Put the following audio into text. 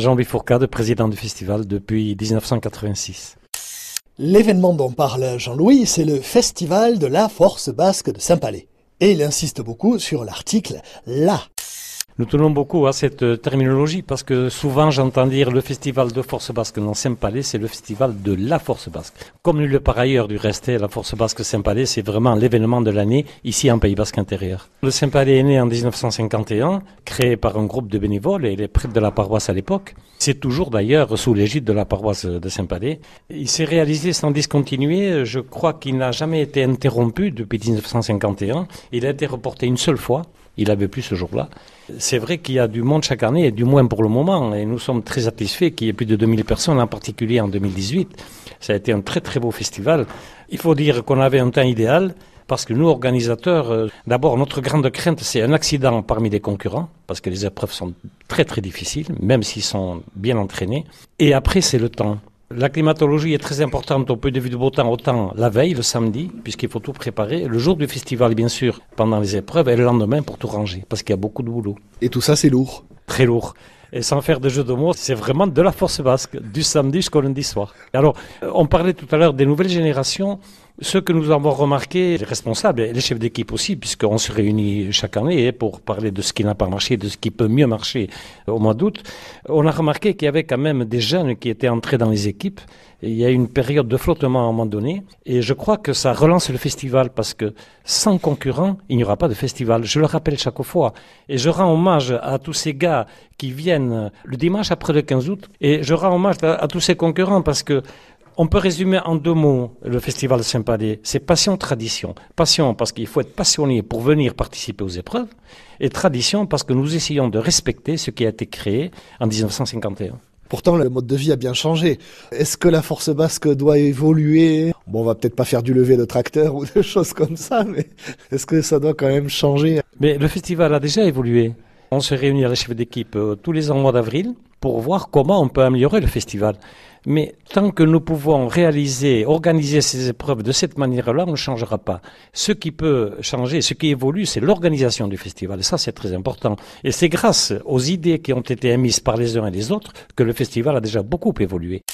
Jean-Louis Fourcade, président du festival depuis 1986. L'événement dont parle Jean-Louis, c'est le Festival de la Force Basque de Saint-Palais. Et il insiste beaucoup sur l'article La nous tenons beaucoup à cette euh, terminologie parce que souvent j'entends dire le festival de Force Basque dans Saint-Palais, c'est le festival de la Force Basque. Comme le par ailleurs du reste, la Force Basque Saint-Palais, c'est vraiment l'événement de l'année ici en Pays Basque intérieur. Le Saint-Palais est né en 1951, créé par un groupe de bénévoles et les prêtres de la paroisse à l'époque. C'est toujours d'ailleurs sous l'égide de la paroisse de Saint-Palais. Il s'est réalisé sans discontinuer. Je crois qu'il n'a jamais été interrompu depuis 1951. Il a été reporté une seule fois il avait plus ce jour-là. C'est vrai qu'il y a du monde chaque année, et du moins pour le moment, et nous sommes très satisfaits qu'il y ait plus de 2000 personnes, en particulier en 2018. Ça a été un très très beau festival. Il faut dire qu'on avait un temps idéal, parce que nous, organisateurs, euh, d'abord, notre grande crainte, c'est un accident parmi les concurrents, parce que les épreuves sont très très difficiles, même s'ils sont bien entraînés. Et après, c'est le temps. La climatologie est très importante au peu de vue de beau temps, autant la veille, le samedi, puisqu'il faut tout préparer, le jour du festival, bien sûr, pendant les épreuves, et le lendemain pour tout ranger, parce qu'il y a beaucoup de boulot. Et tout ça, c'est lourd Très lourd. Et sans faire de jeu de mots, c'est vraiment de la force basque, du samedi jusqu'au lundi soir. Alors, on parlait tout à l'heure des nouvelles générations. Ce que nous avons remarqué, les responsables et les chefs d'équipe aussi, puisqu'on se réunit chaque année pour parler de ce qui n'a pas marché, de ce qui peut mieux marcher au mois d'août, on a remarqué qu'il y avait quand même des jeunes qui étaient entrés dans les équipes. il y a une période de flottement à un moment donné. Et je crois que ça relance le festival parce que sans concurrents, il n'y aura pas de festival. Je le rappelle chaque fois. Et je rends hommage à tous ces gars qui viennent le dimanche après le 15 août. Et je rends hommage à tous ces concurrents parce que on peut résumer en deux mots le festival de Saint-Palais. C'est passion, tradition. Passion parce qu'il faut être passionné pour venir participer aux épreuves. Et tradition parce que nous essayons de respecter ce qui a été créé en 1951. Pourtant, le mode de vie a bien changé. Est-ce que la force basque doit évoluer? Bon, on va peut-être pas faire du lever de tracteur ou des choses comme ça, mais est-ce que ça doit quand même changer? Mais le festival a déjà évolué. On se réunit à la chef d'équipe euh, tous les ans au mois d'avril pour voir comment on peut améliorer le festival. Mais tant que nous pouvons réaliser, organiser ces épreuves de cette manière-là, on ne changera pas. Ce qui peut changer, ce qui évolue, c'est l'organisation du festival. Et ça, c'est très important. Et c'est grâce aux idées qui ont été émises par les uns et les autres que le festival a déjà beaucoup évolué.